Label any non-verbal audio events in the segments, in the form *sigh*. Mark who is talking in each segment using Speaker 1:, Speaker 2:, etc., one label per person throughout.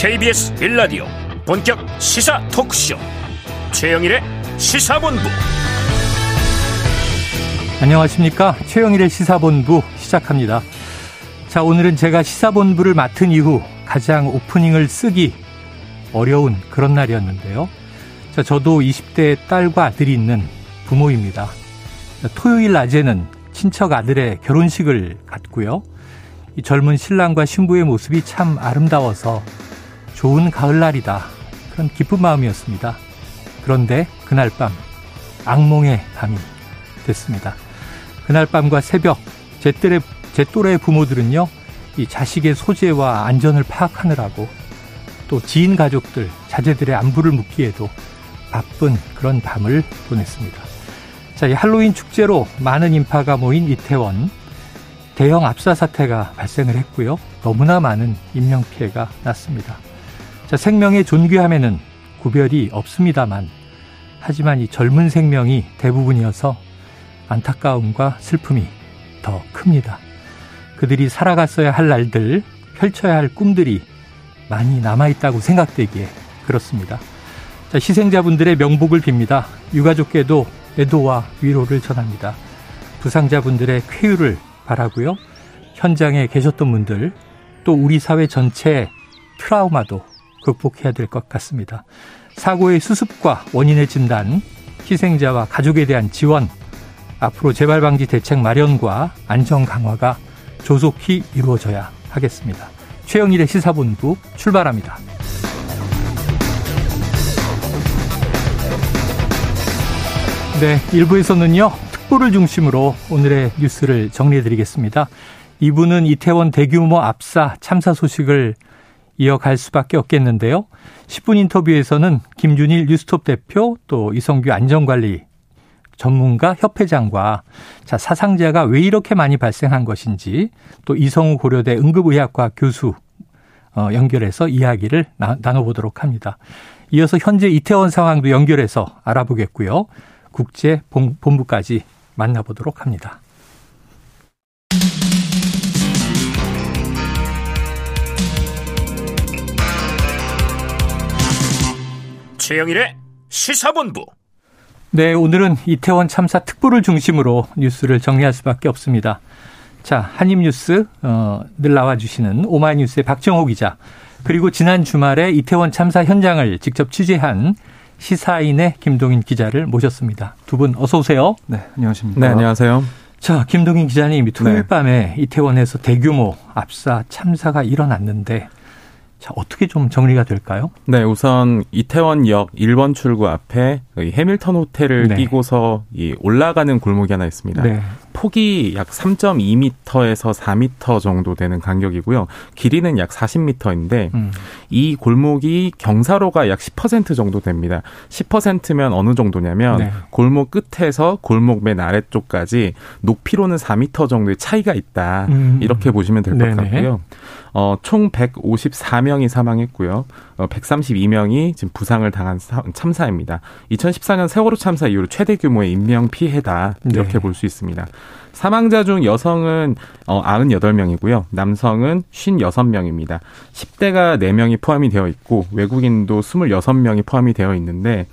Speaker 1: KBS 빌라디오 본격 시사 토크쇼. 최영일의 시사본부.
Speaker 2: 안녕하십니까? 최영일의 시사본부 시작합니다. 자 오늘은 제가 시사본부를 맡은 이후 가장 오프닝을 쓰기 어려운 그런 날이었는데요. 자 저도 20대 딸과 아들이 있는 부모입니다. 토요일 낮에는 친척 아들의 결혼식을 갔고요. 이 젊은 신랑과 신부의 모습이 참 아름다워서 좋은 가을날이다. 그런 기쁜 마음이었습니다. 그런데 그날 밤 악몽의 밤이 됐습니다. 그날 밤과 새벽 제 또래, 제 또래 부모들은요. 이 자식의 소재와 안전을 파악하느라고 또 지인 가족들, 자제들의 안부를 묻기에도 바쁜 그런 밤을 보냈습니다. 자, 이 할로윈 축제로 많은 인파가 모인 이태원 대형 압사 사태가 발생을 했고요. 너무나 많은 인명피해가 났습니다. 자, 생명의 존귀함에는 구별이 없습니다만, 하지만 이 젊은 생명이 대부분이어서 안타까움과 슬픔이 더 큽니다. 그들이 살아갔어야 할 날들, 펼쳐야 할 꿈들이 많이 남아있다고 생각되기에 그렇습니다. 자, 희생자분들의 명복을 빕니다. 유가족께도 애도와 위로를 전합니다. 부상자분들의 쾌유를 바라고요. 현장에 계셨던 분들 또 우리 사회 전체의 트라우마도 극복해야 될 것 같습니다. 사고의 수습과 원인의 진단, 희생자와 가족에 대한 지원, 앞으로 재발 방지 대책 마련과 안전 강화가 조속히 이루어져야 하겠습니다. 최영일의 시사본부 출발합니다. 네, 1부에서는요. 촛불을 중심으로 오늘의 뉴스를 정리해드리겠습니다. 이분은 이태원 대규모 압사 참사 소식을 이어갈 수밖에 없겠는데요. 10분 인터뷰에서는 김준일 뉴스톱 대표 또 이성규 안전관리 전문가 협회장과 자 사상자가 왜 이렇게 많이 발생한 것인지 또 이성우 고려대 응급의학과 교수 어, 연결해서 이야기를 나, 나눠보도록 합니다. 이어서 현재 이태원 상황도 연결해서 알아보겠고요. 국제 본부까지 만나보도록 합니다.
Speaker 1: 최영일의 시사본부.
Speaker 2: 네, 오늘은 이태원 참사 특보를 중심으로 뉴스를 정리할 수밖에 없습니다. 자, 한입뉴스 어, 늘 나와주시는 오마이뉴스의 박정호 기자 그리고 지난 주말에 이태원 참사 현장을 직접 취재한 시사인의 김동인 기자를 모셨습니다. 두 분 어서 오세요.
Speaker 3: 네, 안녕하십니까.
Speaker 4: 네, 안녕하세요.
Speaker 2: 자, 김동인 기자님, 토요일 네. 밤에 이태원에서 대규모 압사 참사가 일어났는데 자, 어떻게 좀 정리가 될까요?
Speaker 4: 네, 우선 이태원역 1번 출구 앞에 해밀턴 호텔을 네. 끼고서 이 올라가는 골목이 하나 있습니다. 네. 폭이 약 3.2m에서 4m 정도 되는 간격이고요. 길이는 약 40m인데 음. 이 골목이 경사로가 약 10% 정도 됩니다. 10%면 어느 정도냐면 네. 골목 끝에서 골목 맨 아래쪽까지 높이로는 4m 정도의 차이가 있다. 음. 이렇게 보시면 될 것 같고요. 어, 총 154명이 사망했고요. 어, 132명이 지금 부상을 당한 참사입니다. 2014년 세월호 참사 이후로 최대 규모의 인명 피해다 이렇게 네. 볼수 있습니다. 사망자 중 여성은 어 98명이고요. 남성은 56명입니다. 10대가 4명이 포함이 되어 있고 외국인도 26명이 포함이 되어 있는데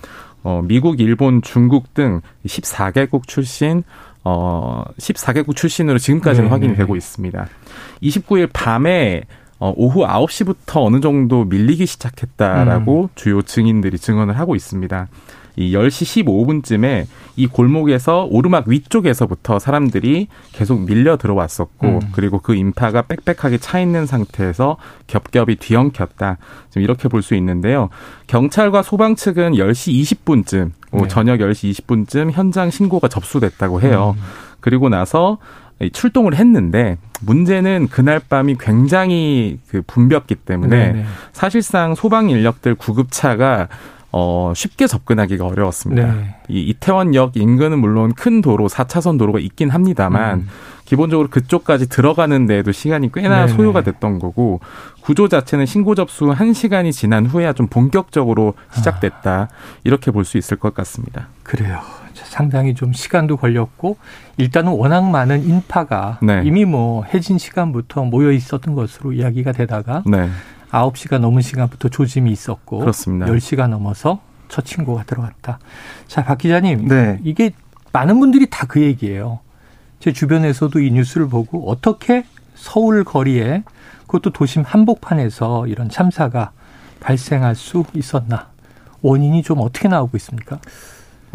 Speaker 4: 어 미국, 일본, 중국 등 14개국 출신 어 14개국 출신으로 지금까지는 네, 확인이 네. 되고 있습니다. 29일 밤에 어, 오후 9시부터 어느 정도 밀리기 시작했다라고 음. 주요 증인들이 증언을 하고 있습니다. 이 10시 15분쯤에 이 골목에서 오르막 위쪽에서부터 사람들이 계속 밀려 들어왔었고 음. 그리고 그 인파가 빽빽하게 차 있는 상태에서 겹겹이 뒤엉켰다. 지금 이렇게 볼 수 있는데요. 경찰과 소방 측은 10시 20분쯤 네. 저녁 10시 20분쯤 현장 신고가 접수됐다고 해요. 음. 그리고 나서 출동을 했는데 문제는 그날 밤이 굉장히 그 붐볐기 때문에 네네. 네. 사실상 소방 인력들 구급차가 어, 쉽게 접근하기가 어려웠습니다. 네. 이 이태원역 인근은 물론 큰 도로, 4차선 도로가 있긴 합니다만, 음. 기본적으로 그쪽까지 들어가는 데에도 시간이 꽤나 네네. 소요가 됐던 거고, 구조 자체는 신고 접수 1시간이 지난 후에야 좀 본격적으로 시작됐다. 아. 이렇게 볼 수 있을 것 같습니다.
Speaker 2: 그래요. 상당히 좀 시간도 걸렸고 일단은 워낙 많은 인파가 네. 이미 뭐 해진 시간부터 모여 있었던 것으로 이야기가 되다가 네. 9시가 넘은 시간부터 조짐이 있었고
Speaker 4: 그렇습니다.
Speaker 2: 10시가 넘어서 첫 친구가 들어갔다. 자, 박 기자님. 네. 이게 많은 분들이 다 그 얘기예요. 제 주변에서도 이 뉴스를 보고 어떻게 서울 거리에 그것도 도심 한복판에서 이런 참사가 발생할 수 있었나? 원인이 좀 어떻게 나오고 있습니까?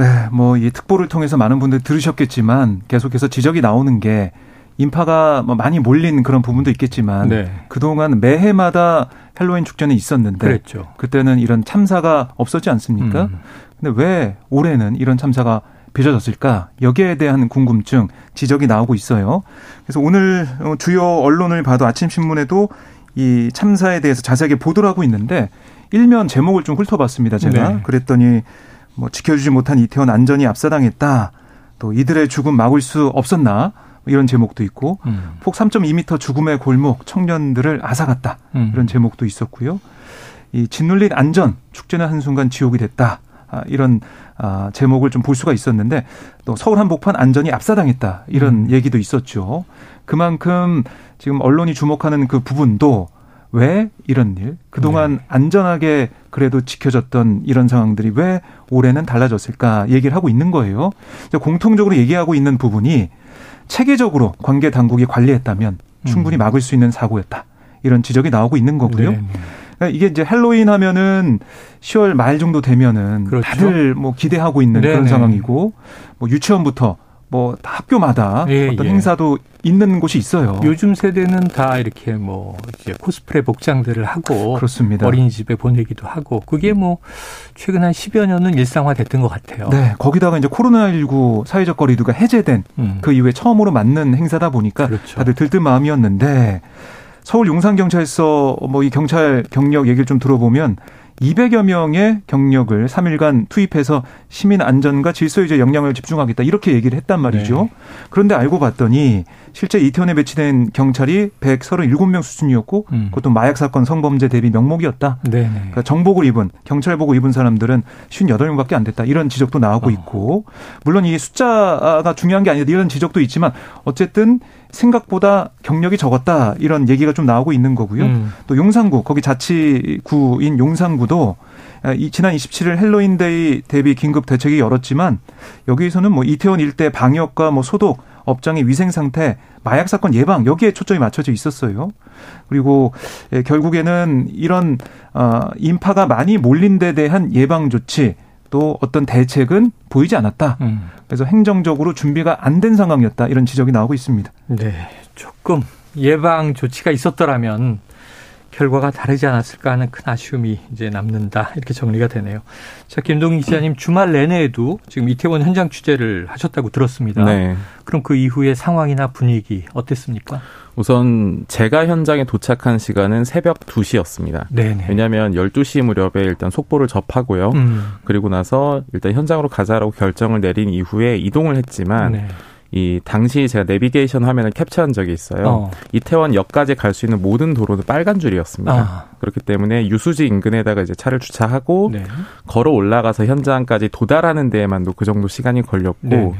Speaker 3: 네, 뭐 이 특보를 통해서 많은 분들 들으셨겠지만 계속해서 지적이 나오는 게 인파가 뭐 많이 몰린 그런 부분도 있겠지만 네. 그동안 매해마다 헬로윈 축제는 있었는데 그랬죠. 그때는 이런 참사가 없었지 않습니까? 음. 근데 왜 올해는 이런 참사가 빚어졌을까? 여기에 대한 궁금증, 지적이 나오고 있어요. 그래서 오늘 주요 언론을 봐도 아침 신문에도 이 참사에 대해서 자세하게 보도를 하고 있는데 일면 제목을 좀 훑어봤습니다. 제가 네. 그랬더니 뭐 지켜주지 못한 이태원 안전이 압사당했다. 또 이들의 죽음 막을 수 없었나? 이런 제목도 있고 음. 폭 3.2m 죽음의 골목 청년들을 앗아갔다. 음. 이런 제목도 있었고요. 이 짓눌린 안전 축제는 한순간 지옥이 됐다. 아, 이런 아, 제목을 좀 볼 수가 있었는데 또 서울 한복판 안전이 압사당했다. 이런 음. 얘기도 있었죠. 그만큼 지금 언론이 주목하는 그 부분도 왜 이런 일? 그동안 네. 안전하게 그래도 지켜졌던 이런 상황들이 왜 올해는 달라졌을까 얘기를 하고 있는 거예요. 공통적으로 얘기하고 있는 부분이 체계적으로 관계 당국이 관리했다면 충분히 음. 막을 수 있는 사고였다. 이런 지적이 나오고 있는 거고요. 네. 네. 그러니까 이게 이제 헬로윈 하면은 10월 말 정도 되면은 그렇죠. 다들 뭐 기대하고 있는 네네. 그런 상황이고 뭐 유치원부터 뭐 학교마다 예, 어떤 예. 행사도 있는 곳이 있어요.
Speaker 2: 요즘 세대는 다 이렇게 뭐 이제 코스프레 복장들을 하고
Speaker 3: 그렇습니다.
Speaker 2: 어린이집에 보내기도 하고 그게 뭐 최근 한 10여 년은 일상화됐던 것 같아요.
Speaker 3: 네, 거기다가 이제 코로나19 사회적 거리두기가 해제된 음. 그 이후에 처음으로 맞는 행사다 보니까 그렇죠. 다들 들뜬 마음이었는데 서울 용산경찰서 뭐 이 경찰 경력 얘기를 좀 들어보면 200여 명의 경력을 3일간 투입해서 시민 안전과 질서 유지에 역량을 집중하겠다 이렇게 얘기를 했단 말이죠. 네. 그런데 알고 봤더니 실제 이태원에 배치된 경찰이 137명 수준이었고 음. 그것도 마약 사건 성범죄 대비 명목이었다. 네. 그러니까 정복을 입은 경찰복을 입은 사람들은 58명밖에 안 됐다. 이런 지적도 나오고 어. 있고 물론 이 숫자가 중요한 게 아니다 이런 지적도 있지만 어쨌든 생각보다 경력이 적었다 이런 얘기가 좀 나오고 있는 거고요. 음. 또 용산구 거기 자치구인 용산구도 이 지난 27일 헬로윈데이 대비 긴급 대책회의 열었지만 여기에서는 뭐 이태원 일대 방역과 뭐 소독 업장의 위생 상태, 마약 사건 예방 여기에 초점이 맞춰져 있었어요. 그리고 예, 결국에는 이런 어 인파가 많이 몰린 데 대한 예방 조치 또 어떤 대책은 보이지 않았다. 음. 그래서 행정적으로 준비가 안 된 상황이었다. 이런 지적이 나오고 있습니다.
Speaker 2: 네. 조금 예방 조치가 있었더라면 결과가 다르지 않았을까 하는 큰 아쉬움이 이제 남는다. 이렇게 정리가 되네요. 자, 김동희 기자님 주말 내내에도 지금 이태원 현장 취재를 하셨다고 들었습니다. 네. 그럼 그 이후의 상황이나 분위기 어땠습니까?
Speaker 4: 우선 제가 현장에 도착한 시간은 새벽 2시였습니다. 네네. 왜냐하면 12시 무렵에 일단 속보를 접하고요. 음. 그리고 나서 일단 현장으로 가자라고 결정을 내린 이후에 이동을 했지만 네. 이 당시 제가 내비게이션 화면을 캡처한 적이 있어요. 어. 이태원 역까지 갈 수 있는 모든 도로는 빨간 줄이었습니다. 아. 그렇기 때문에 유수지 인근에다가 이제 차를 주차하고 네. 걸어 올라가서 현장까지 도달하는 데에만도 그 정도 시간이 걸렸고 네.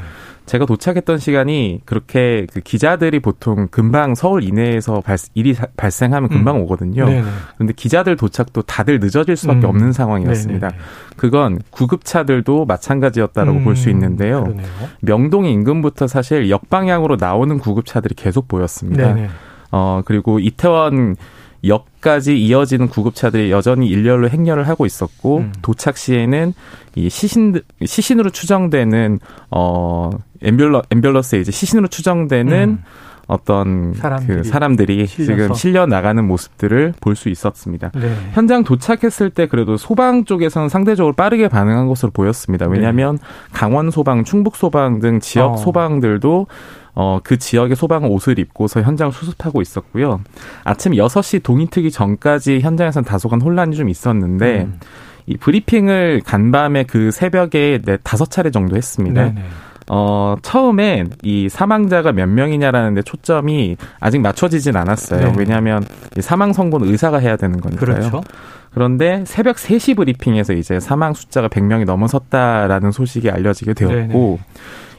Speaker 4: 제가 도착했던 시간이 그렇게 그 기자들이 보통 금방 서울 이내에서 발, 일이 발생하면 금방 음. 오거든요. 네네. 그런데 기자들 도착도 다들 늦어질 수밖에 음. 없는 상황이었습니다. 네네. 그건 구급차들도 마찬가지였다라고 음. 볼수 있는데요. 그러네요. 명동 인근부터 사실 역방향으로 나오는 구급차들이 계속 보였습니다. 네네. 어 그리고 이태원 역까지 이어지는 구급차들이 여전히 일렬로 행렬을 하고 있었고 음. 도착 시에는 이 시신 시신으로 추정되는 어 엠뷸러 엠뷸러스에 이제 시신으로 추정되는 음. 어떤 사람들이, 그 사람들이 지금 실려 나가는 모습들을 볼 수 있었습니다. 네. 현장 도착했을 때 그래도 소방 쪽에서는 상대적으로 빠르게 반응한 것으로 보였습니다. 왜냐하면 네. 강원 소방, 충북 소방 등 지역 어. 소방들도 어, 그 지역의 소방 옷을 입고서 현장을 수습하고 있었고요. 아침 6시 동이 트기 전까지 현장에서는 다소간 혼란이 좀 있었는데, 음. 이 브리핑을 간밤에 그 새벽에 네, 다섯 차례 정도 했습니다. 네네. 어, 처음에 이 사망자가 몇 명이냐라는 데 초점이 아직 맞춰지진 않았어요. 네. 왜냐하면 사망 선고는 의사가 해야 되는 거니까요. 그렇죠. 그런데 새벽 3시 브리핑에서 이제 사망 숫자가 100명이 넘어섰다라는 소식이 알려지게 되었고 네네.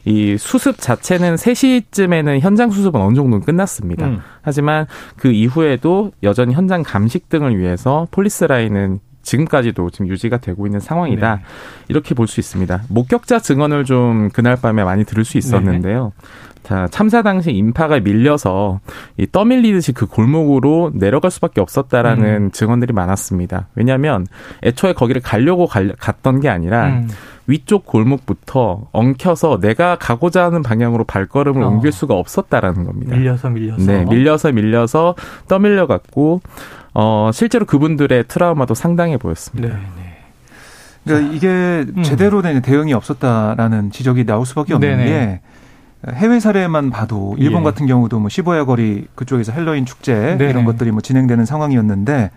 Speaker 4: 이 수습 자체는 3시쯤에는 현장 수습은 어느 정도는 끝났습니다. 음. 하지만 그 이후에도 여전히 현장 감식 등을 위해서 폴리스 라인은 지금까지도 지금 유지가 되고 있는 상황이다. 네. 이렇게 볼 수 있습니다. 목격자 증언을 좀 그날 밤에 많이 들을 수 있었는데요. 네. 자, 참사 당시 인파가 밀려서 이 떠밀리듯이 그 골목으로 내려갈 수밖에 없었다라는 음. 증언들이 많았습니다. 왜냐하면 애초에 거기를 가려고 갈, 갔던 게 아니라 음. 위쪽 골목부터 엉켜서 내가 가고자 하는 방향으로 발걸음을 어. 옮길 수가 없었다라는 겁니다.
Speaker 2: 밀려서 밀려서.
Speaker 4: 네, 밀려서 밀려서 떠밀려 갔고 어 실제로 그분들의 트라우마도 상당해 보였습니다. 네, 네.
Speaker 3: 그러니까 이게 음. 제대로 된 대응이 없었다라는 지적이 나올 수밖에 없는 네네. 게 해외 사례만 봐도 일본 예. 같은 경우도 뭐 시부야 거리 그쪽에서 헬로윈 축제 네네. 이런 것들이 뭐 진행되는 상황이었는데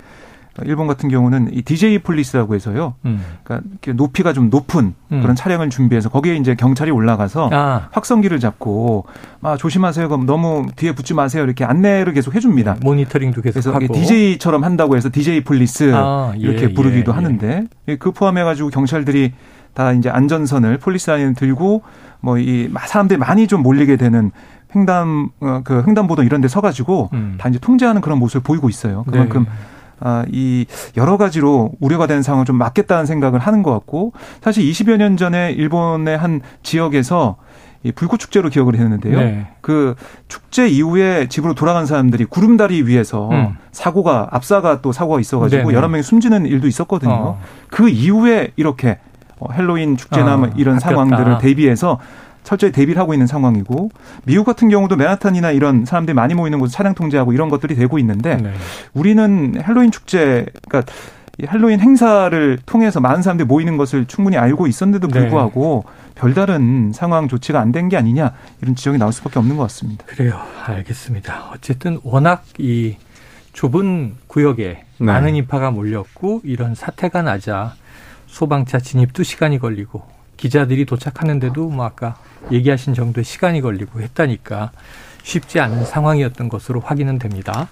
Speaker 3: 일본 같은 경우는 이 DJ 폴리스라고 해서요. 음. 그러니까 높이가 좀 높은 음. 그런 차량을 준비해서 거기에 이제 경찰이 올라가서 아. 확성기를 잡고 아 조심하세요. 그럼 너무 뒤에 붙지 마세요. 이렇게 안내를 계속 해줍니다. 네,
Speaker 2: 모니터링도 계속
Speaker 3: 그래서
Speaker 2: 하고.
Speaker 3: DJ처럼 한다고 해서 DJ 폴리스 아, 예, 이렇게 부르기도 예, 예. 하는데 그 포함해가지고 경찰들이 다 이제 안전선을 폴리스 라인을 들고 뭐 이 사람들이 많이 좀 몰리게 되는 횡단 어, 그 횡단보도 이런 데 서가지고 음. 다 이제 통제하는 그런 모습을 보이고 있어요. 그만큼 네. 아, 이 여러 가지로 우려가 되는 상황을 좀 막겠다는 생각을 하는 것 같고 사실 20여 년 전에 일본의 한 지역에서 이 불꽃 축제로 기억을 했는데요. 네. 그 축제 이후에 집으로 돌아간 사람들이 구름다리 위에서 음. 사고가 압사가 또 사고가 있어가지고 네네. 여러 명이 숨지는 일도 있었거든요. 어. 그 이후에 이렇게 어, 헬로윈 축제나 어, 이런 바뀌었다. 상황들을 대비해서 철저히 대비를 하고 있는 상황이고 미국 같은 경우도 맨하탄이나 이런 사람들이 많이 모이는 곳 차량 통제하고 이런 것들이 되고 있는데 네. 우리는 헬로윈 축제 그러니까 헬로윈 행사를 통해서 많은 사람들이 모이는 것을 충분히 알고 있었는데도 네. 불구하고 네. 별다른 상황 조치가 안 된 게 아니냐 이런 지적이 나올 수밖에 없는 것 같습니다.
Speaker 2: 그래요. 알겠습니다. 어쨌든 워낙 이 좁은 구역에 네. 많은 인파가 몰렸고 이런 사태가 나자 소방차 진입도 시간이 걸리고 기자들이 도착하는데도 뭐 아까 얘기하신 정도의 시간이 걸리고 했다니까 쉽지 않은 상황이었던 것으로 확인은 됩니다.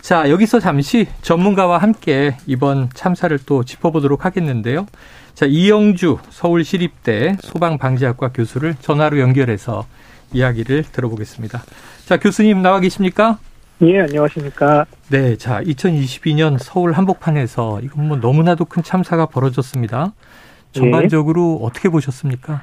Speaker 2: 자, 여기서 잠시 전문가와 함께 이번 참사를 또 짚어보도록 하겠는데요. 자, 이영주 서울시립대 소방방지학과 교수를 전화로 연결해서 이야기를 들어보겠습니다. 자, 교수님 나와 계십니까?
Speaker 5: 예, 안녕하십니까.
Speaker 2: 네, 자, 2022년 서울 한복판에서 이건 뭐 너무나도 큰 참사가 벌어졌습니다. 전반적으로 예. 어떻게 보셨습니까?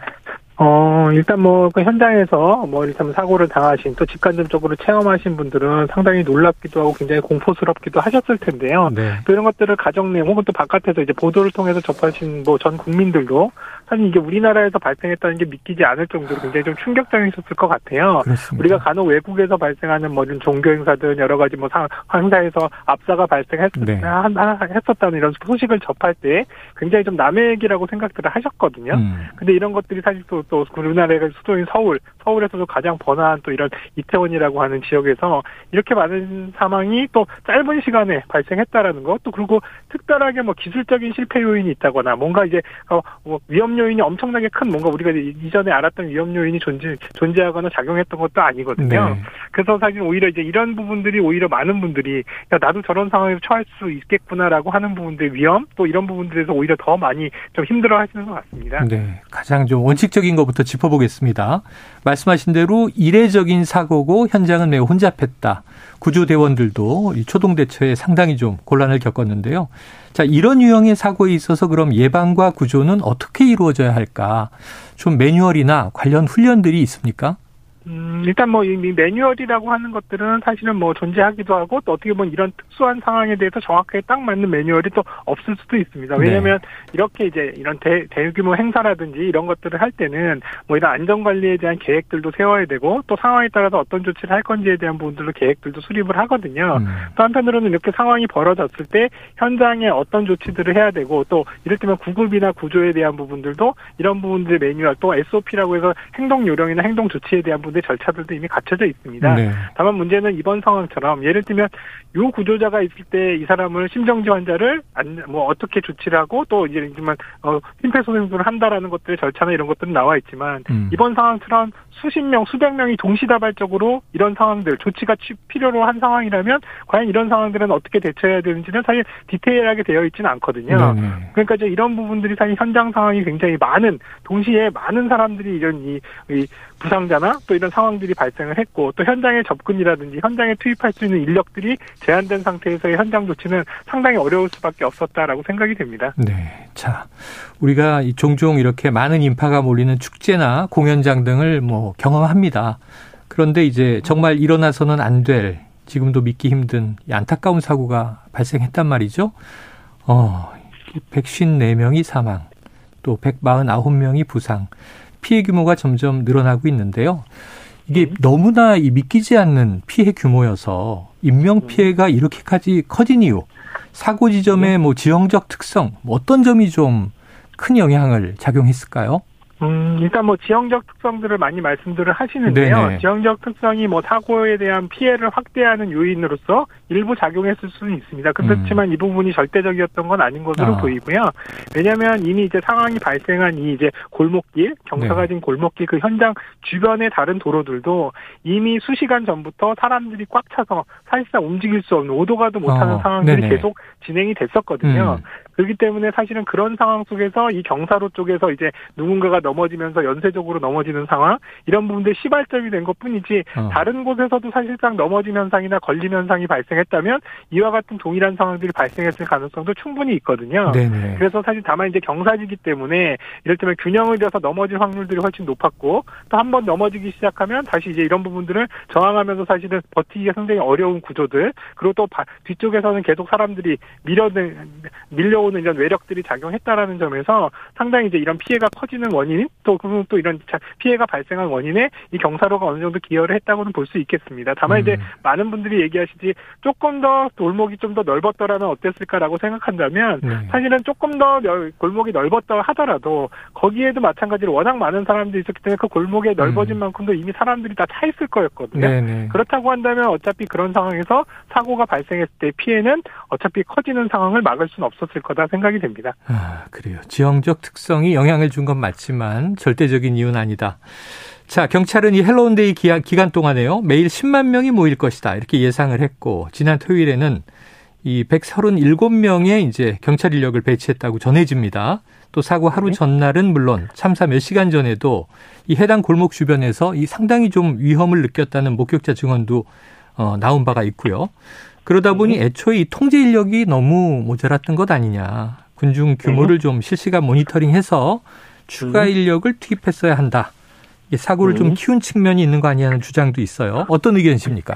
Speaker 5: 어, 일단 뭐, 그 현장에서 뭐, 일단 사고를 당하신 또 직간접적으로 체험하신 분들은 상당히 놀랍기도 하고 굉장히 공포스럽기도 하셨을 텐데요. 네. 또 이런 것들을 가정 내용 혹은 또 바깥에서 이제 보도를 통해서 접하신 뭐 전 국민들도 사실 이게 우리나라에서 발생했다는 게 믿기지 않을 정도로 굉장히 좀 충격적이셨을 것 같아요. 그렇습니다. 우리가 간혹 외국에서 발생하는 뭐 종교 행사든 여러 가지 뭐 상, 행사에서 압사가 발생했, 네. 했었다는 이런 소식을 접할 때 굉장히 좀 남의 얘기라고 생각들을 하셨거든요. 음. 근데 이런 것들이 사실 또, 또 우리나라의 수도인 서울, 서울에서도 가장 번화한 또 이런 이태원이라고 하는 지역에서 이렇게 많은 사망이 또 짧은 시간에 발생했다라는 것, 또 그리고 특별하게 뭐 기술적인 실패 요인이 있다거나 뭔가 이제 어, 뭐 위험 요인이 엄청나게 큰 뭔가 우리가 이전에 알았던 위험 요인이 존재 존재하거나 작용했던 것도 아니거든요. 네. 그래서 사실 오히려 이제 이런 부분들이 오히려 많은 분들이 야 나도 저런 상황에 처할 수 있겠구나라고 하는 부분들 위험 또 이런 부분들에서 오히려 더 많이 좀 힘들어하시는 것 같습니다.
Speaker 2: 네, 가장 좀 원칙적인 것부터 짚어보겠습니다. 말씀하신 대로 이례적인 사고고 현장은 매우 혼잡했다. 구조대원들도 초동 대처에 상당히 좀 곤란을 겪었는데요. 자, 이런 유형의 사고에 있어서 그럼 예방과 구조는 어떻게 이루어 져야 할까? 좀 매뉴얼이나 관련 훈련들이 있습니까?
Speaker 5: 음, 일단 뭐, 이 매뉴얼이라고 하는 것들은 사실은 뭐 존재하기도 하고 또 어떻게 보면 이런 특수한 상황에 대해서 정확하게 딱 맞는 매뉴얼이 또 없을 수도 있습니다. 왜냐하면 네. 이렇게 이제 이런 대, 대규모 행사라든지 이런 것들을 할 때는 뭐 이런 안전관리에 대한 계획들도 세워야 되고 또 상황에 따라서 어떤 조치를 할 건지에 대한 부분들로 계획들도 수립을 하거든요. 음. 또 한편으로는 이렇게 상황이 벌어졌을 때 현장에 어떤 조치들을 해야 되고 또 이를테면 구급이나 구조에 대한 부분들도 이런 부분들 매뉴얼 또 SOP라고 해서 행동 요령이나 행동 조치에 대한 부분 절차들도 이미 갖춰져 있습니다. 네. 다만 문제는 이번 상황처럼 예를 들면 요 구조자가 있을 때 이 사람을 심정지 환자를 안, 뭐 어떻게 조치를 하고 또 이제 지만 어 심폐소생술을 한다라는 것들의 절차나 이런 것들은 나와 있지만 음. 이번 상황처럼 수십 명 수백 명이 동시다발적으로 이런 상황들 조치가 필요로 한 상황이라면 과연 이런 상황들은 어떻게 대처해야 되는지는 사실 디테일하게 되어 있지는 않거든요. 네네. 그러니까 이제 이런 부분들이 사실 현장 상황이 굉장히 많은 동시에 많은 사람들이 이런 이, 이 부상자나 또 이런 상황들이 발생을 했고 또 현장의 접근이라든지 현장에 투입할 수 있는 인력들이 제한된 상태에서의 현장 조치는 상당히 어려울 수밖에 없었다라고 생각이 됩니다.
Speaker 2: 네. 자, 우리가 종종 이렇게 많은 인파가 몰리는 축제나 공연장 등을 뭐 경험합니다. 그런데 이제 정말 일어나서는 안 될 지금도 믿기 힘든 안타까운 사고가 발생했단 말이죠. 어, 154명이 사망, 또 149명이 부상. 피해 규모가 점점 늘어나고 있는데요. 이게 네. 너무나 믿기지 않는 피해 규모여서 인명 네. 피해가 이렇게까지 커진 이유, 사고 지점의 네. 뭐 지형적 특성, 뭐 어떤 점이 좀 큰 영향을 작용했을까요?
Speaker 5: 음, 일단 뭐 지형적 특성들을 많이 말씀들을 하시는데요. 네네. 지형적 특성이 뭐 사고에 대한 피해를 확대하는 요인으로서 일부 작용했을 수는 있습니다. 그렇지만 음. 이 부분이 절대적이었던 건 아닌 것으로 아. 보이고요. 왜냐하면 이미 이제 상황이 발생한 이 이제 골목길, 경사가 진 네. 골목길 그 현장 주변의 다른 도로들도 이미 수시간 전부터 사람들이 꽉 차서 사실상 움직일 수 없는 오도가도 못하는 어. 상황들이 네네. 계속 진행이 됐었거든요. 음. 그렇기 때문에 사실은 그런 상황 속에서 이 경사로 쪽에서 이제 누군가가 넘어지면서 연쇄적으로 넘어지는 상황 이런 부분들 시발점이 된 것뿐이지 어. 다른 곳에서도 사실상 넘어진 현상이나 걸림 현상이 발생했다면 이와 같은 동일한 상황들이 발생했을 가능성도 충분히 있거든요. 네네. 그래서 사실 다만 이제 경사지기 때문에 이를테면 균형을 잃어서 넘어질 확률들이 훨씬 높았고 또 한 번 넘어지기 시작하면 다시 이제 이런 부분들을 저항하면서 사실은 버티기가 상당히 어려운 구조들 그리고 또 뒤쪽에서는 계속 사람들이 밀어 밀려 들어오는 이런 외력들이 작용했다라는 점에서 상당히 이제 이런 피해가 커지는 원인 또, 또 이런 피해가 발생한 원인에 이 경사로가 어느 정도 기여를 했다고는 볼 수 있겠습니다. 다만 음. 이제 많은 분들이 얘기하시지 조금 더 골목이 좀 더 넓었더라면 어땠을까라고 생각한다면 네. 사실은 조금 더 골목이 넓었다 하더라도 거기에도 마찬가지로 워낙 많은 사람들이 있었기 때문에 그 골목에 넓어진 음. 만큼도 이미 사람들이 다 차 있을 거였거든요. 네네. 네. 그렇다고 한다면 어차피 그런 상황에서 사고가 발생했을 때 피해는 어차피 커지는 상황을 막을 수는 없었을 거 거다 생각이 됩니다.
Speaker 2: 아, 그래요. 지형적 특성이 영향을 준 건 맞지만 절대적인 이유는 아니다. 자, 경찰은 이 헬로운데이 기간, 기간 동안에요. 매일 10만 명이 모일 것이다. 이렇게 예상을 했고, 지난 토요일에는 이 137명의 이제 경찰 인력을 배치했다고 전해집니다. 또 사고 하루 네. 전날은 물론 참사 몇 시간 전에도 이 해당 골목 주변에서 이 상당히 좀 위험을 느꼈다는 목격자 증언도 어, 나온 바가 있고요. 그러다 보니 네. 애초에 이 통제 인력이 너무 모자랐던 것 아니냐. 군중 규모를 네. 좀 실시간 모니터링해서 추가 네. 인력을 투입했어야 한다. 사고를 좀 키운 측면이 있는 거 아니냐는 주장도 있어요. 어떤 의견이십니까?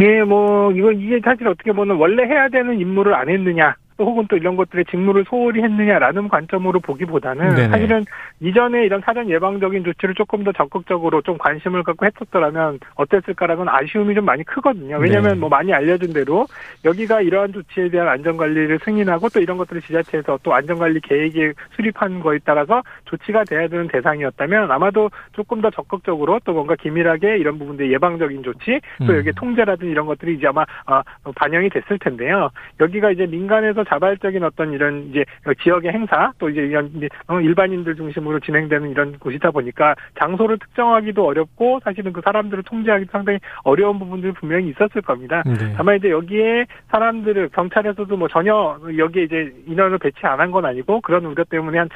Speaker 5: 예, 뭐, 이거, 이게 사실 어떻게 보면 원래 해야 되는 임무를 안 했느냐. 혹은 또 이런 것들의 직무를 소홀히 했느냐라는 관점으로 보기보다는 네네. 사실은 이전에 이런 사전 예방적인 조치를 조금 더 적극적으로 좀 관심을 갖고 했었더라면 어땠을까라는 아쉬움이 좀 많이 크거든요. 왜냐하면 네. 뭐 많이 알려진 대로 여기가 이러한 조치에 대한 안전관리를 승인하고 또 이런 것들을 지자체에서 또 안전관리 계획에 수립한 거에 따라서 조치가 돼야 되는 대상이었다면 아마도 조금 더 적극적으로 또 뭔가 기밀하게 이런 부분들 예방적인 조치 또 음. 여기 통제라든지 이런 것들이 이제 아마 어, 반영이 됐을 텐데요. 여기가 이제 민간에서 자발적인 어떤 이런 이제 지역의 행사 또 이제 이런 어, 일반인들 중심으로 진행되는 이런 곳이다 보니까 장소를 특정하기도 어렵고 사실은 그 사람들을 통제하기 상당히 어려운 부분들이 분명히 있었을 겁니다. 네. 다만 이제 여기에 사람들을 경찰에서도 뭐 전혀 여기에 이제 인원을 배치 안 한 건 아니고 그런 우려 때문에 한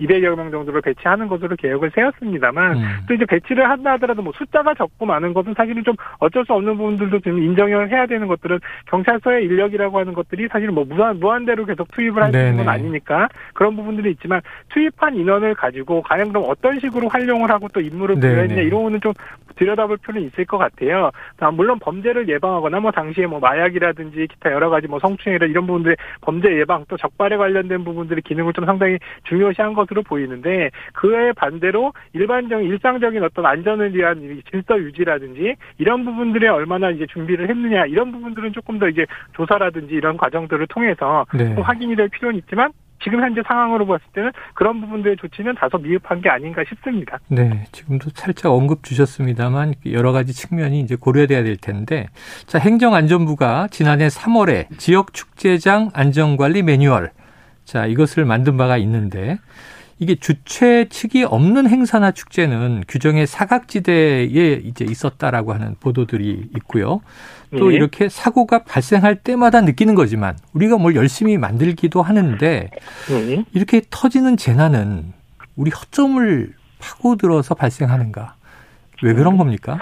Speaker 5: 200여 어, 명 정도를 배치하는 것으로 계획을 세웠습니다만 음. 또 이제 배치를 한다 하더라도 뭐 숫자가 적고 많은 것은 사실은 좀 어쩔 수 없는 부분들도 좀 인정을 해야 되는 것들은 경찰서의 인력이라고 하는 것들이 사실 뭐 무한 무한 무한대로 계속 투입을 할 수 있는 건 아니니까 그런 부분들이 있지만 투입한 인원을 가지고 과연 그럼 어떤 식으로 활용을 하고 또 임무를 부여했냐 이런 거는 좀 들여다볼 필요는 있을 것 같아요. 물론 범죄를 예방하거나 뭐 당시에 뭐 마약이라든지 기타 여러 가지 뭐 성추행이라 이런 부분들의 범죄 예방 또 적발에 관련된 부분들의 기능을 좀 상당히 중요시한 것으로 보이는데 그에 반대로 일반적인 일상적인 어떤 안전을 위한 질서 유지라든지 이런 부분들에 얼마나 이제 준비를 했느냐 이런 부분들은 조금 더 이제 조사라든지 이런 과정들을 통해서 네. 확인이 될 필요는 있지만 지금 현재 상황으로 봤을 때는 그런 부분들의 조치는 다소 미흡한 게 아닌가 싶습니다.
Speaker 2: 네, 지금도 살짝 언급 주셨습니다만 여러 가지 측면이 이제 고려돼야 될 텐데, 자 행정안전부가 지난해 3월에 지역 축제장 안전관리 매뉴얼, 자 이것을 만든 바가 있는데 이게 주최 측이 없는 행사나 축제는 규정의 사각지대에 이제 있었다라고 하는 보도들이 있고요. 또 네. 이렇게 사고가 발생할 때마다 느끼는 거지만 우리가 뭘 열심히 만들기도 하는데 네. 이렇게 터지는 재난은 우리 허점을 파고들어서 발생하는가? 왜 그런 겁니까?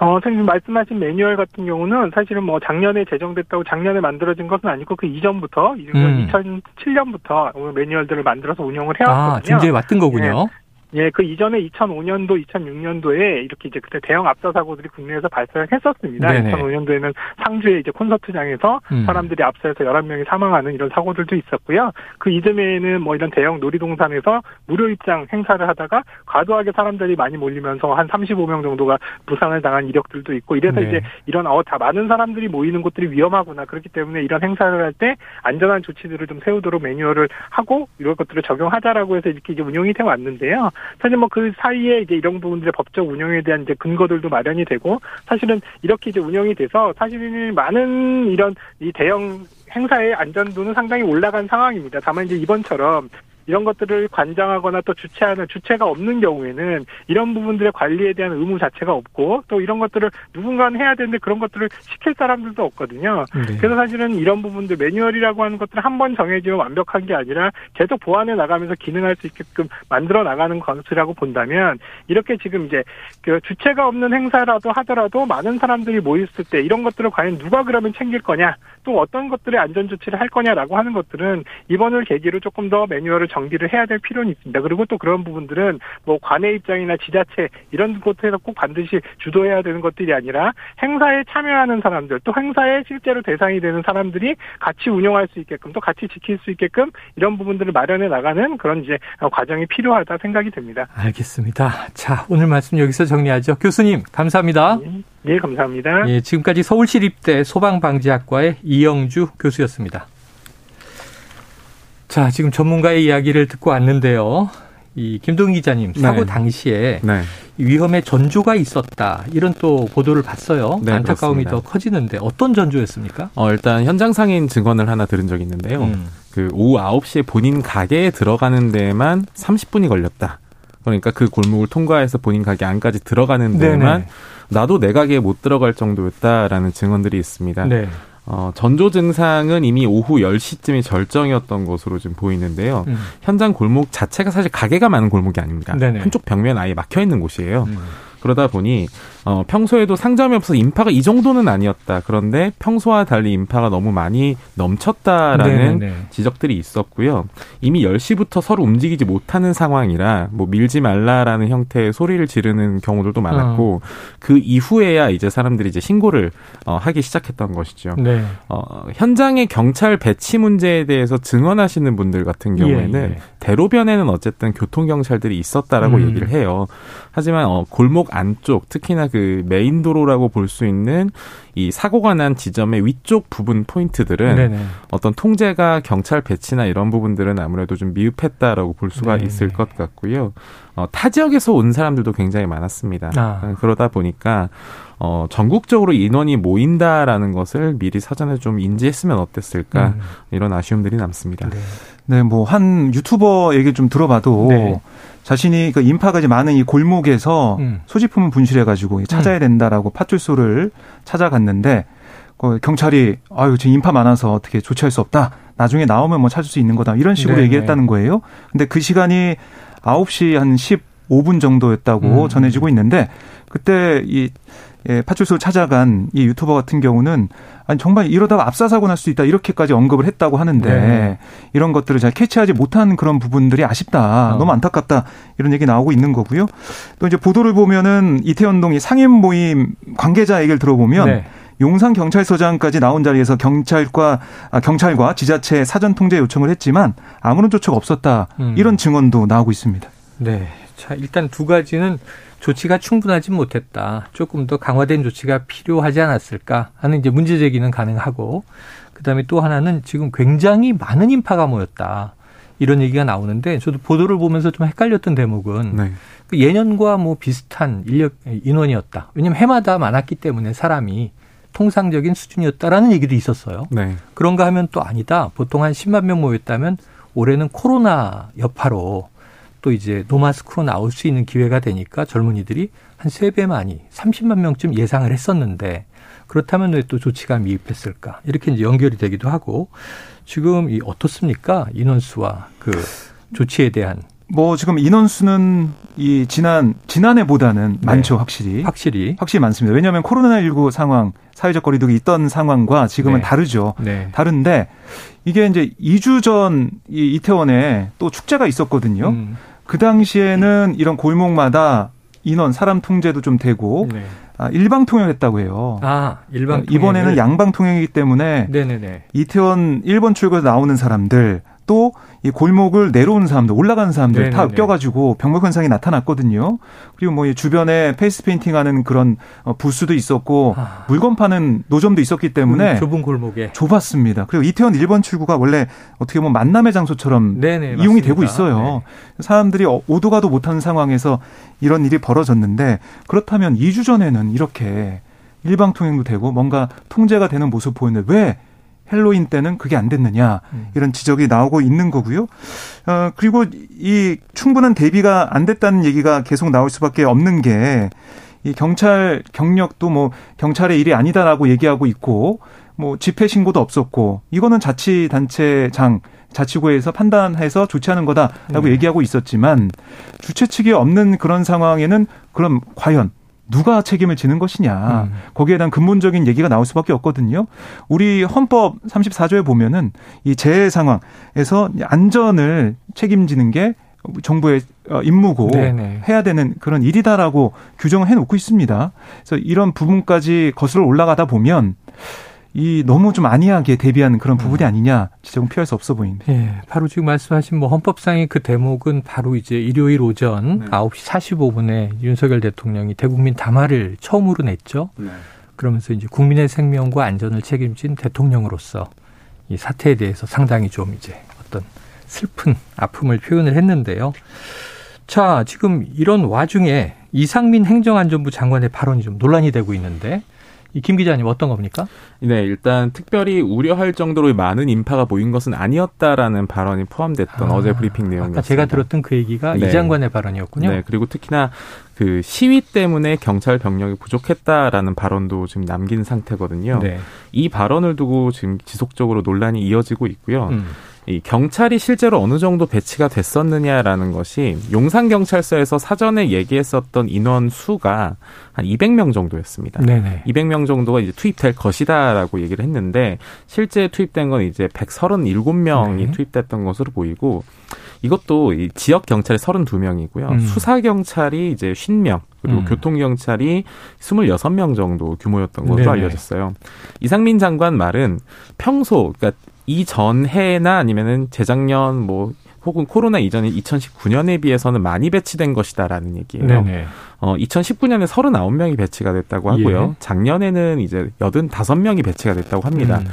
Speaker 5: 어, 선생님 말씀하신 매뉴얼 같은 경우는 사실은 뭐 작년에 제정됐다고 작년에 만들어진 것은 아니고 그 이전부터 음. 2007년부터 매뉴얼들을 만들어서 운영을 해왔거든요. 아,
Speaker 2: 진짜 왔던 거군요. 네.
Speaker 5: 예, 그 이전에 2005년도, 2006년도에 이렇게 이제 그때 대형 압사 사고들이 국내에서 발생했었습니다. 네네. 2005년도에는 상주의 이제 콘서트장에서 음. 사람들이 압사해서 11명이 사망하는 이런 사고들도 있었고요. 그 이듬해에는 뭐 이런 대형 놀이동산에서 무료 입장 행사를 하다가 과도하게 사람들이 많이 몰리면서 한 35명 정도가 부상을 당한 이력들도 있고 이래서 네. 이제 이런 어 다 많은 사람들이 모이는 곳들이 위험하구나. 그렇기 때문에 이런 행사를 할 때 안전한 조치들을 좀 세우도록 매뉴얼을 하고 이런 것들을 적용하자라고 해서 이렇게 이제 운영이 돼 왔는데요. 사실 뭐 그 사이에 이제 이런 부분들의 법적 운영에 대한 이제 근거들도 마련이 되고 사실은 이렇게 이제 운영이 돼서 사실은 많은 이런 이 대형 행사의 안전도는 상당히 올라간 상황입니다. 다만 이제 이번처럼 이런 것들을 관장하거나 또 주체하는 주체가 없는 경우에는 이런 부분들의 관리에 대한 의무 자체가 없고 또 이런 것들을 누군가는 해야 되는데 그런 것들을 시킬 사람들도 없거든요. 네. 그래서 사실은 이런 부분들 매뉴얼이라고 하는 것들을 한 번 정해지면 완벽한 게 아니라 계속 보완해 나가면서 기능할 수 있게끔 만들어 나가는 것이라고 본다면 이렇게 지금 이제 그 주체가 없는 행사라도 하더라도 많은 사람들이 모였을 때 이런 것들을 과연 누가 그러면 챙길 거냐 또 어떤 것들의 안전 조치를 할 거냐라고 하는 것들은 이번을 계기로 조금 더 매뉴얼을 정비를 해야 될 필요는 있습니다. 그리고 또 그런 부분들은 뭐 관내 입장이나 지자체 이런 곳에서 꼭 반드시 주도해야 되는 것들이 아니라 행사에 참여하는 사람들 또 행사에 실제로 대상이 되는 사람들이 같이 운영할 수 있게끔 또 같이 지킬 수 있게끔 이런 부분들을 마련해 나가는 그런 이제 과정이 필요하다 생각이 됩니다.
Speaker 2: 알겠습니다. 자, 오늘 말씀 여기서 정리하죠. 교수님, 감사합니다.
Speaker 5: 네, 네 감사합니다.
Speaker 2: 예, 지금까지 서울시립대 소방방지학과의 이영주 교수였습니다. 자, 지금 전문가의 이야기를 듣고 왔는데요. 이 김동 기자님 사고 네. 당시에 네. 위험의 전조가 있었다 이런 또 보도를 봤어요. 네, 안타까움이 그렇습니다. 더 커지는데 어떤 전조였습니까?
Speaker 4: 어, 일단 현장 상인 증언을 하나 들은 적이 있는데요. 음. 그 오후 9시에 본인 가게에 들어가는 데에만 30분이 걸렸다. 그러니까 그 골목을 통과해서 본인 가게 안까지 들어가는 데에만 네네. 나도 내 가게에 못 들어갈 정도였다라는 증언들이 있습니다. 네. 어, 전조 증상은 이미 오후 10시쯤이 절정이었던 것으로 지금 보이는데요. 음. 현장 골목 자체가 사실 가게가 많은 골목이 아닙니다. 네네. 한쪽 벽면 아예 막혀 있는 곳이에요. 음. 그러다 보니 어, 평소에도 상점이 없어서 인파가 이 정도는 아니었다. 그런데 평소와 달리 인파가 너무 많이 넘쳤다라는 네네. 지적들이 있었고요. 이미 10시부터 서로 움직이지 못하는 상황이라 뭐 밀지 말라라는 형태의 소리를 지르는 경우들도 많았고 어. 그 이후에야 이제 사람들이 이제 신고를 어, 하기 시작했던 것이죠. 네. 어, 현장의 경찰 배치 문제에 대해서 증언하시는 분들 같은 경우에는 예, 예. 대로변에는 어쨌든 교통 경찰들이 있었다라고 음. 얘기를 해요. 하지만 어, 골목 안쪽 특히나 그 메인 도로라고 볼 수 있는 이 사고가 난 지점의 위쪽 부분 포인트들은 네네. 어떤 통제가 경찰 배치나 이런 부분들은 아무래도 좀 미흡했다라고 볼 수가 네네. 있을 것 같고요. 어, 타 지역에서 온 사람들도 굉장히 많았습니다. 아. 그러다 보니까 어, 전국적으로 인원이 모인다라는 것을 미리 사전에 좀 인지했으면 어땠을까 음. 이런 아쉬움들이 남습니다.
Speaker 3: 네. 네, 뭐 한 유튜버 얘기 좀 들어봐도 네. 자신이 그 인파가 이제 많은 이 골목에서 음. 소지품을 분실해가지고 찾아야 음. 된다라고 파출소를 찾아갔는데 그 경찰이 아유 지금 인파 많아서 어떻게 조치할 수 없다. 나중에 나오면 뭐 찾을 수 있는 거다. 이런 식으로 네네. 얘기했다는 거예요. 근데 그 시간이 9시 한 15분 정도였다고 음. 전해지고 있는데 그때 이 예, 파출소를 찾아간 이 유튜버 같은 경우는 아니 정말 이러다가 압사 사고 날 수 있다 이렇게까지 언급을 했다고 하는데 네. 이런 것들을 잘 캐치하지 못한 그런 부분들이 아쉽다. 어. 너무 안타깝다. 이런 얘기 나오고 있는 거고요. 또 이제 보도를 보면은 이태원동이 상임 모임 관계자 얘기를 들어보면 네. 용산 경찰서장까지 나온 자리에서 경찰과 아, 경찰과 지자체 사전 통제 요청을 했지만 아무런 조처가 없었다. 음. 이런 증언도 나오고 있습니다.
Speaker 2: 네. 자, 일단 두 가지는 조치가 충분하지 못했다. 조금 더 강화된 조치가 필요하지 않았을까 하는 이제 문제 제기는 가능하고 그다음에 또 하나는 지금 굉장히 많은 인파가 모였다. 이런 얘기가 나오는데 저도 보도를 보면서 좀 헷갈렸던 대목은 네. 그 예년과 뭐 비슷한 인력 인원이었다. 왜냐하면 해마다 많았기 때문에 사람이 통상적인 수준이었다라는 얘기도 있었어요. 네. 그런가 하면 또 아니다. 보통 한 10만 명 모였다면 올해는 코로나 여파로 또 이제 노마스크로 나올 수 있는 기회가 되니까 젊은이들이 한 세 배 많이 30만 명쯤 예상을 했었는데 그렇다면 왜 또 조치가 미흡했을까? 이렇게 이제 연결이 되기도 하고 지금 이 어떻습니까? 인원수와 그 조치에 대한
Speaker 3: 뭐 지금 인원수는 이 지난 지난해보다는 네. 많죠 확실히
Speaker 2: 확실히
Speaker 3: 확실히 많습니다. 왜냐하면 코로나19 상황 사회적 거리두기 있던 상황과 지금은 네. 다르죠. 네. 다른데 이게 이제 2주 전 이 이태원에 또 축제가 있었거든요. 음. 그 당시에는 이런 골목마다 인원 사람 통제도 좀 되고 네. 아, 일방 통행했다고 해요.
Speaker 2: 아, 일방
Speaker 3: 통행. 이번에는 양방 통행이기 때문에 네네네. 이태원 1번 출구에서 나오는 사람들 또 이 골목을 내려오는 사람들, 올라가는 사람들 네네네. 다 껴가지고 병목 현상이 나타났거든요. 그리고 뭐 주변에 페이스 페인팅하는 그런 어, 부스도 있었고 아. 물건 파는 노점도 있었기 때문에
Speaker 2: 음, 좁은 골목에
Speaker 3: 좁았습니다. 그리고 이태원 1번 출구가 원래 어떻게 보면 만남의 장소처럼 네네, 이용이 맞습니다. 되고 있어요. 네. 사람들이 어, 오도 가도 못하는 상황에서 이런 일이 벌어졌는데 그렇다면 2주 전에는 이렇게 일방 통행도 되고 뭔가 통제가 되는 모습 보이는데 왜 헬로윈 때는 그게 안 됐느냐 음. 이런 지적이 나오고 있는 거고요. 어 그리고 이 충분한 대비가 안 됐다는 얘기가 계속 나올 수밖에 없는 게 이 경찰 경력도 뭐 경찰의 일이 아니다라고 얘기하고 있고 뭐 집회 신고도 없었고 이거는 자치단체장 자치구에서 판단해서 조치하는 거다라고 네. 얘기하고 있었지만 주최 측이 없는 그런 상황에는 그럼 과연 누가 책임을 지는 것이냐. 음. 거기에 대한 근본적인 얘기가 나올 수밖에 없거든요. 우리 헌법 34조에 보면은 이 재해 상황에서 안전을 책임지는 게 정부의 어, 임무고 네네. 해야 되는 그런 일이다라고 규정을 해놓고 있습니다. 그래서 이런 부분까지 거슬러 올라가다 보면 이 너무 좀 안이하게 대비한 그런 부분이 음. 아니냐 지적은 피할 수 없어 보입니다.
Speaker 2: 예, 바로 지금 말씀하신 뭐 헌법상의 그 대목은 바로 이제 일요일 오전 네. 9시 45분에 윤석열 대통령이 대국민 담화를 처음으로 냈죠. 네. 그러면서 이제 국민의 생명과 안전을 책임진 대통령으로서 이 사태에 대해서 상당히 좀 이제 어떤 슬픈 아픔을 표현을 했는데요. 자, 지금 이런 와중에 이상민 행정안전부 장관의 발언이 좀 논란이 되고 있는데 이김 기자님 어떤 겁니까?
Speaker 4: 네, 일단 특별히 우려할 정도로 많은 인파가 모인 것은 아니었다라는 발언이 포함됐던 아, 어제 브리핑 내용이었습니다.
Speaker 2: 제가 들었던 그 얘기가 네. 이 장관의 발언이었군요. 네,
Speaker 4: 그리고 특히나 그 시위 때문에 경찰 병력이 부족했다라는 발언도 지금 남긴 상태거든요. 네. 이 발언을 두고 지금 지속적으로 논란이 이어지고 있고요. 음. 이 경찰이 실제로 어느 정도 배치가 됐었느냐라는 것이 용산 경찰서에서 사전에 얘기했었던 인원 수가 한 200명 정도였습니다. 네네. 200명 정도가 이제 투입될 것이다라고 얘기를 했는데 실제 투입된 건 이제 137명이 네. 투입됐던 것으로 보이고 이것도 이 지역 경찰이 32명이고요. 음. 수사 경찰이 이제 50명, 그리고 음. 교통 경찰이 26명 정도 규모였던 것으로 네네. 알려졌어요. 이상민 장관 말은 평소 그러니까 이전 해나 아니면은 재작년 뭐 혹은 코로나 이전인 2019년에 비해서는 많이 배치된 것이다라는 얘기예요. 네네. 어 2019년에 39명이 배치가 됐다고 하고요. 예. 작년에는 이제 85명이 배치가 됐다고 합니다. 음.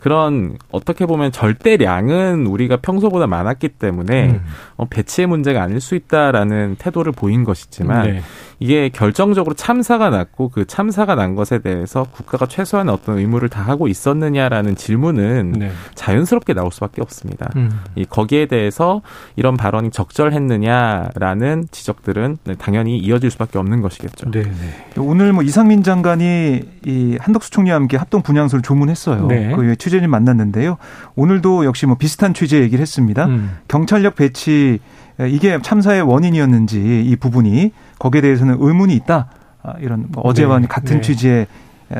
Speaker 4: 그런 어떻게 보면 절대량은 우리가 평소보다 많았기 때문에 음. 어, 배치의 문제가 아닐 수 있다라는 태도를 보인 것이지만 네. 이게 결정적으로 참사가 났고 그 참사가 난 것에 대해서 국가가 최소한의 어떤 의무를 다하고 있었느냐라는 질문은 네. 자연스럽게 나올 수밖에 없습니다. 음. 이 거기에 대해서 이런 발언이 적절했느냐라는 지적들은 당연히 이어질 수밖에 없는 것이겠죠. 네, 네.
Speaker 3: 오늘 뭐 이상민 장관이 이 한덕수 총리와 함께 합동 분향소를 조문했어요. 네. 그 취재진 만났는데요. 오늘도 역시 뭐 비슷한 취재 얘기를 했습니다. 음. 경찰력 배치 이게 참사의 원인이었는지 이 부분이 거기에 대해서는 의문이 있다. 아, 이런 뭐 어제와 네. 같은 네. 취지의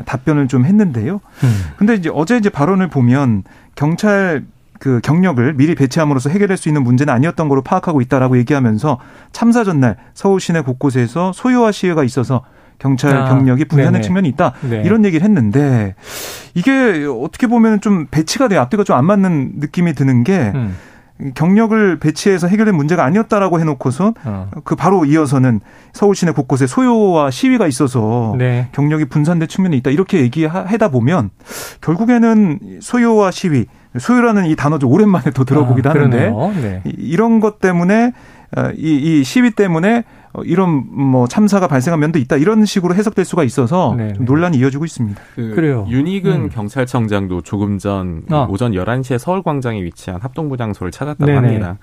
Speaker 3: 답변을 좀 했는데요. 음. 근데 이제 어제 이제 발언을 보면 경찰 그 경력을 미리 배치함으로써 해결할 수 있는 문제는 아니었던 걸로 파악하고 있다라고 얘기하면서 참사 전날 서울 시내 곳곳에서 소요와 시위가 있어서 경찰 아, 경력이 분산된 측면이 있다 네. 이런 얘기를 했는데 이게 어떻게 보면 좀 배치가 돼 앞뒤가 좀 안 맞는 느낌이 드는 게 음. 경력을 배치해서 해결된 문제가 아니었다라고 해놓고서 어. 그 바로 이어서는 서울 시내 곳곳에 소요와 시위가 있어서 네. 경력이 분산된 측면이 있다 이렇게 얘기하다 보면 결국에는 소요와 시위 수요라는 이 단어 좀 오랜만에 또 들어보기도 아, 하는데 네. 이런 것 때문에 어, 이, 이 시위 때문에 어, 이런 뭐 참사가 발생한 면도 있다 이런 식으로 해석될 수가 있어서 네, 네. 논란이 이어지고 있습니다.
Speaker 4: 그 그래요. 윤희근 음. 경찰청장도 조금 전 아. 오전 11시에 서울광장에 위치한 합동부 장소를 찾았다고 네네. 합니다.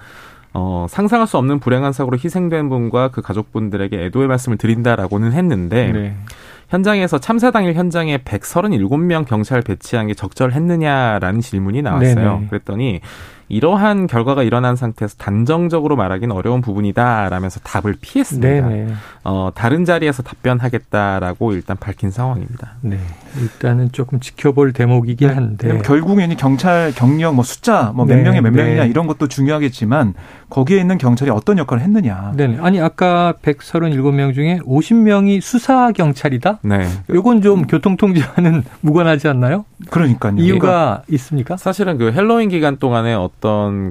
Speaker 4: 어, 상상할 수 없는 불행한 사고로 희생된 분과 그 가족분들에게 애도의 말씀을 드린다라고는 했는데 네. 현장에서 참사 당일 현장에 137명 경찰 배치한 게 적절했느냐라는 질문이 나왔어요. 네네. 그랬더니 이러한 결과가 일어난 상태에서 단정적으로 말하기는 어려운 부분이다라면서 답을 피했습니다. 네네. 어, 다른 자리에서 답변하겠다라고 일단 밝힌 상황입니다.
Speaker 2: 네. 일단은 조금 지켜볼 대목이긴 네. 한데
Speaker 3: 결국에는 경찰 경력 뭐 숫자 뭐몇 네. 명이 몇 명이냐 네. 이런 것도 중요하겠지만 거기에 있는 경찰이 어떤 역할을 했느냐.
Speaker 2: 네. 아니 아까 137명 중에 50명이 수사 경찰이다. 네. 요건 좀 교통 통제와는 *laughs* 무관하지 않나요?
Speaker 3: 그러니까요.
Speaker 2: 이유가 그러니까
Speaker 4: 있습니까? 사실은 그 헬로윈 기간 동안에 어떤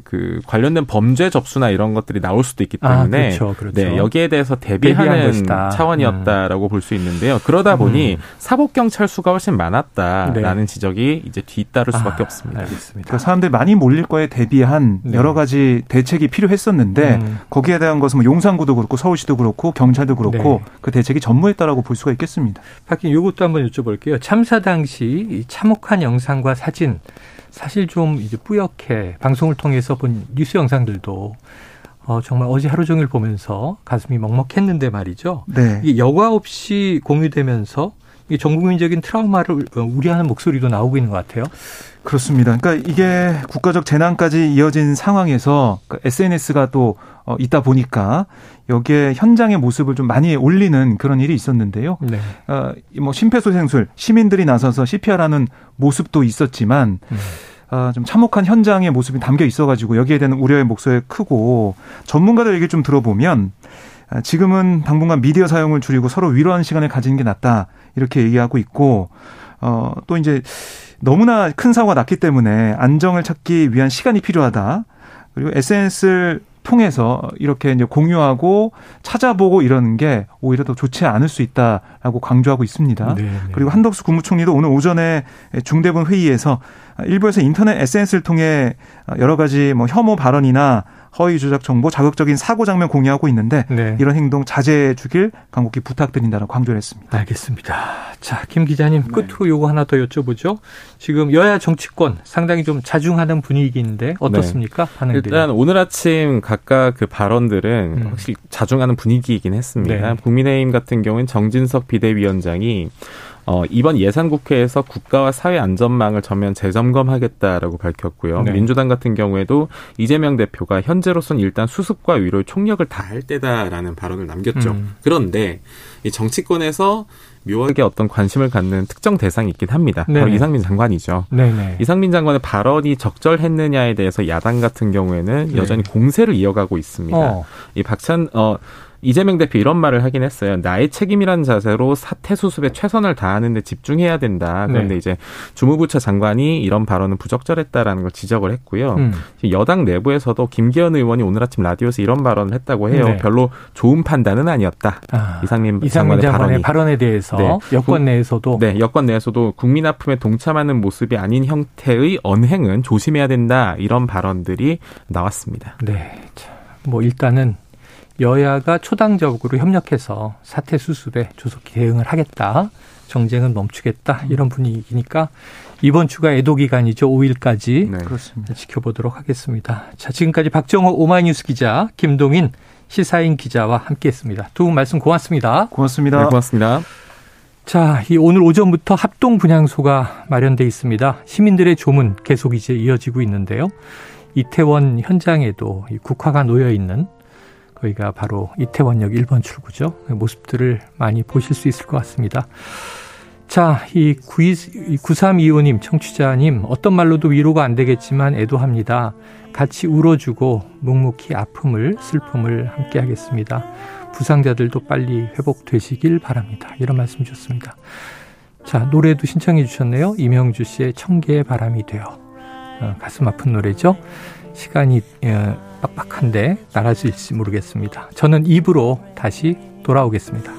Speaker 4: 그 관련된 범죄 접수나 이런 것들이 나올 수도 있기 아, 때문에 아, 그렇죠, 그렇죠. 네, 여기에 대해서 대비하는 차원이었다라고 음. 볼수 있는데요. 그러다 보니 음. 사법 경찰 수가 훨씬 많았다라는 네. 지적이 이제 뒤따를 수밖에 아, 없습니다.
Speaker 3: 알겠습니다. 그러니까 사람들이 많이 몰릴 거에 대비한 네. 여러 가지 대책이 필요했었는데 음. 거기에 대한 것은 뭐 용산구도 그렇고 서울시도 그렇고 경찰도 그렇고 네. 그 대책이 전무했다라고 볼 수가 있겠습니다.
Speaker 2: 박긴 이것도 한번 여쭤볼게요. 참사 당시 참혹한 영상과 사진 사실 좀 이제 뿌옇게 방송을 통해서 본 뉴스 영상들도 어, 정말 어제 하루 종일 보면서 가슴이 먹먹했는데 말이죠. 네. 이게 여과 없이 공유되면서 전국민적인 트라우마를 어, 우려하는 목소리도 나오고 있는 것 같아요.
Speaker 3: 그렇습니다. 그러니까 이게 국가적 재난까지 이어진 상황에서 SNS가 그또 어, 있다 보니까 여기에 현장의 모습을 좀 많이 올리는 그런 일이 있었는데요. 네. 어, 뭐 심폐소생술 시민들이 나서서 CPR하는 모습도 있었지만 음. 어, 좀 참혹한 현장의 모습이 담겨 있어가지고 여기에 대한 우려의 목소리 크고 전문가들 얘기 좀 들어보면 아, 지금은 당분간 미디어 사용을 줄이고 서로 위로하는 시간을 가지는 게 낫다 이렇게 얘기하고 있고 어, 또 이제 너무나 큰 사고가 났기 때문에 안정을 찾기 위한 시간이 필요하다. 그리고 SNS를 통해서 이렇게 이제 공유하고 찾아보고 이러는 게 오히려 더 좋지 않을 수 있다라고 강조하고 있습니다. 네네. 네. 그리고 한덕수 국무총리도 오늘 오전에 중대본 회의에서 일부에서 인터넷 SNS를 통해 여러 가지 뭐 혐오 발언이나 허위 조작 정보, 자극적인 사고 장면 공유하고 있는데 네. 이런 행동 자제해 주길 간곡히 부탁드린다라고 강조를 했습니다.
Speaker 2: 알겠습니다. 자, 김 기자님 네. 끝으로 요거 하나 더 여쭤보죠. 지금 여야 정치권 상당히 좀 자중하는 분위기인데 어떻습니까? 네.
Speaker 4: 반응들이. 일단 오늘 아침 각각 그 발언들은 음. 확실히 자중하는 분위기이긴 했습니다. 네. 국민의힘 같은 경우는 정진석 비대위원장이 어, 이번 예산국회에서 국가와 사회 안전망을 전면 재점검하겠다라고 밝혔고요. 네. 민주당 같은 경우에도 이재명 대표가 현재로선 일단 수습과 위로의 총력을 다할 때다라는 발언을 남겼죠. 음. 그런데 이 정치권에서 묘하게 어떤 관심을 갖는 특정 대상이 있긴 합니다. 네 바로 이상민 장관이죠. 네네. 이상민 장관의 발언이 적절했느냐에 대해서 야당 같은 경우에는 네. 여전히 공세를 이어가고 있습니다. 어. 이 박찬 어 이재명 대표 이런 말을 하긴 했어요. 나의 책임이라는 자세로 사태 수습에 최선을 다하는 데 집중해야 된다. 그런데 네. 이제 주무부처 장관이 이런 발언은 부적절했다라는 걸 지적을 했고요. 음. 여당 내부에서도 김기현 의원이 오늘 아침 라디오에서 이런 발언을 했다고 해요. 네. 별로 좋은 판단은 아니었다. 아,
Speaker 2: 이상민, 이상민 장관의, 발언에 대해서 네. 여권 내에서도
Speaker 4: 네, 여권 내에서도 국민 아픔에 동참하는 모습이 아닌 형태의 언행은 조심해야 된다. 이런 발언들이 나왔습니다.
Speaker 2: 네. 자, 뭐 일단은 여야가 초당적으로 협력해서 사태 수습에 조속히 대응을 하겠다. 정쟁은 멈추겠다. 이런 분위기니까 이번 주가 애도 기간이죠. 5일까지 네. 그렇습니다. 지켜보도록 하겠습니다. 자, 지금까지 박정호 오마이뉴스 기자, 김동인 시사인 기자와 함께했습니다. 두 분 말씀 고맙습니다.
Speaker 3: 고맙습니다.
Speaker 4: 네, 고맙습니다.
Speaker 2: 자, 이 오늘 오전부터 합동 분향소가 마련돼 있습니다. 시민들의 조문 계속 이제 이어지고 있는데요. 이태원 현장에도 국화가 놓여 있는 거기가 바로 이태원역 1번 출구죠. 그 모습들을 많이 보실 수 있을 것 같습니다. 자, 이 9325님, 청취자님, 어떤 말로도 위로가 안 되겠지만 애도합니다. 같이 울어주고 묵묵히 아픔을, 슬픔을 함께 하겠습니다. 부상자들도 빨리 회복되시길 바랍니다. 이런 말씀 주셨습니다. 자, 노래도 신청해 주셨네요. 이명주 씨의 청개의 바람이 되어. 어, 가슴 아픈 노래죠. 시간이 어, 빡빡한데 있을지 모르겠습니다. 저는 입으로 다시 돌아오겠습니다.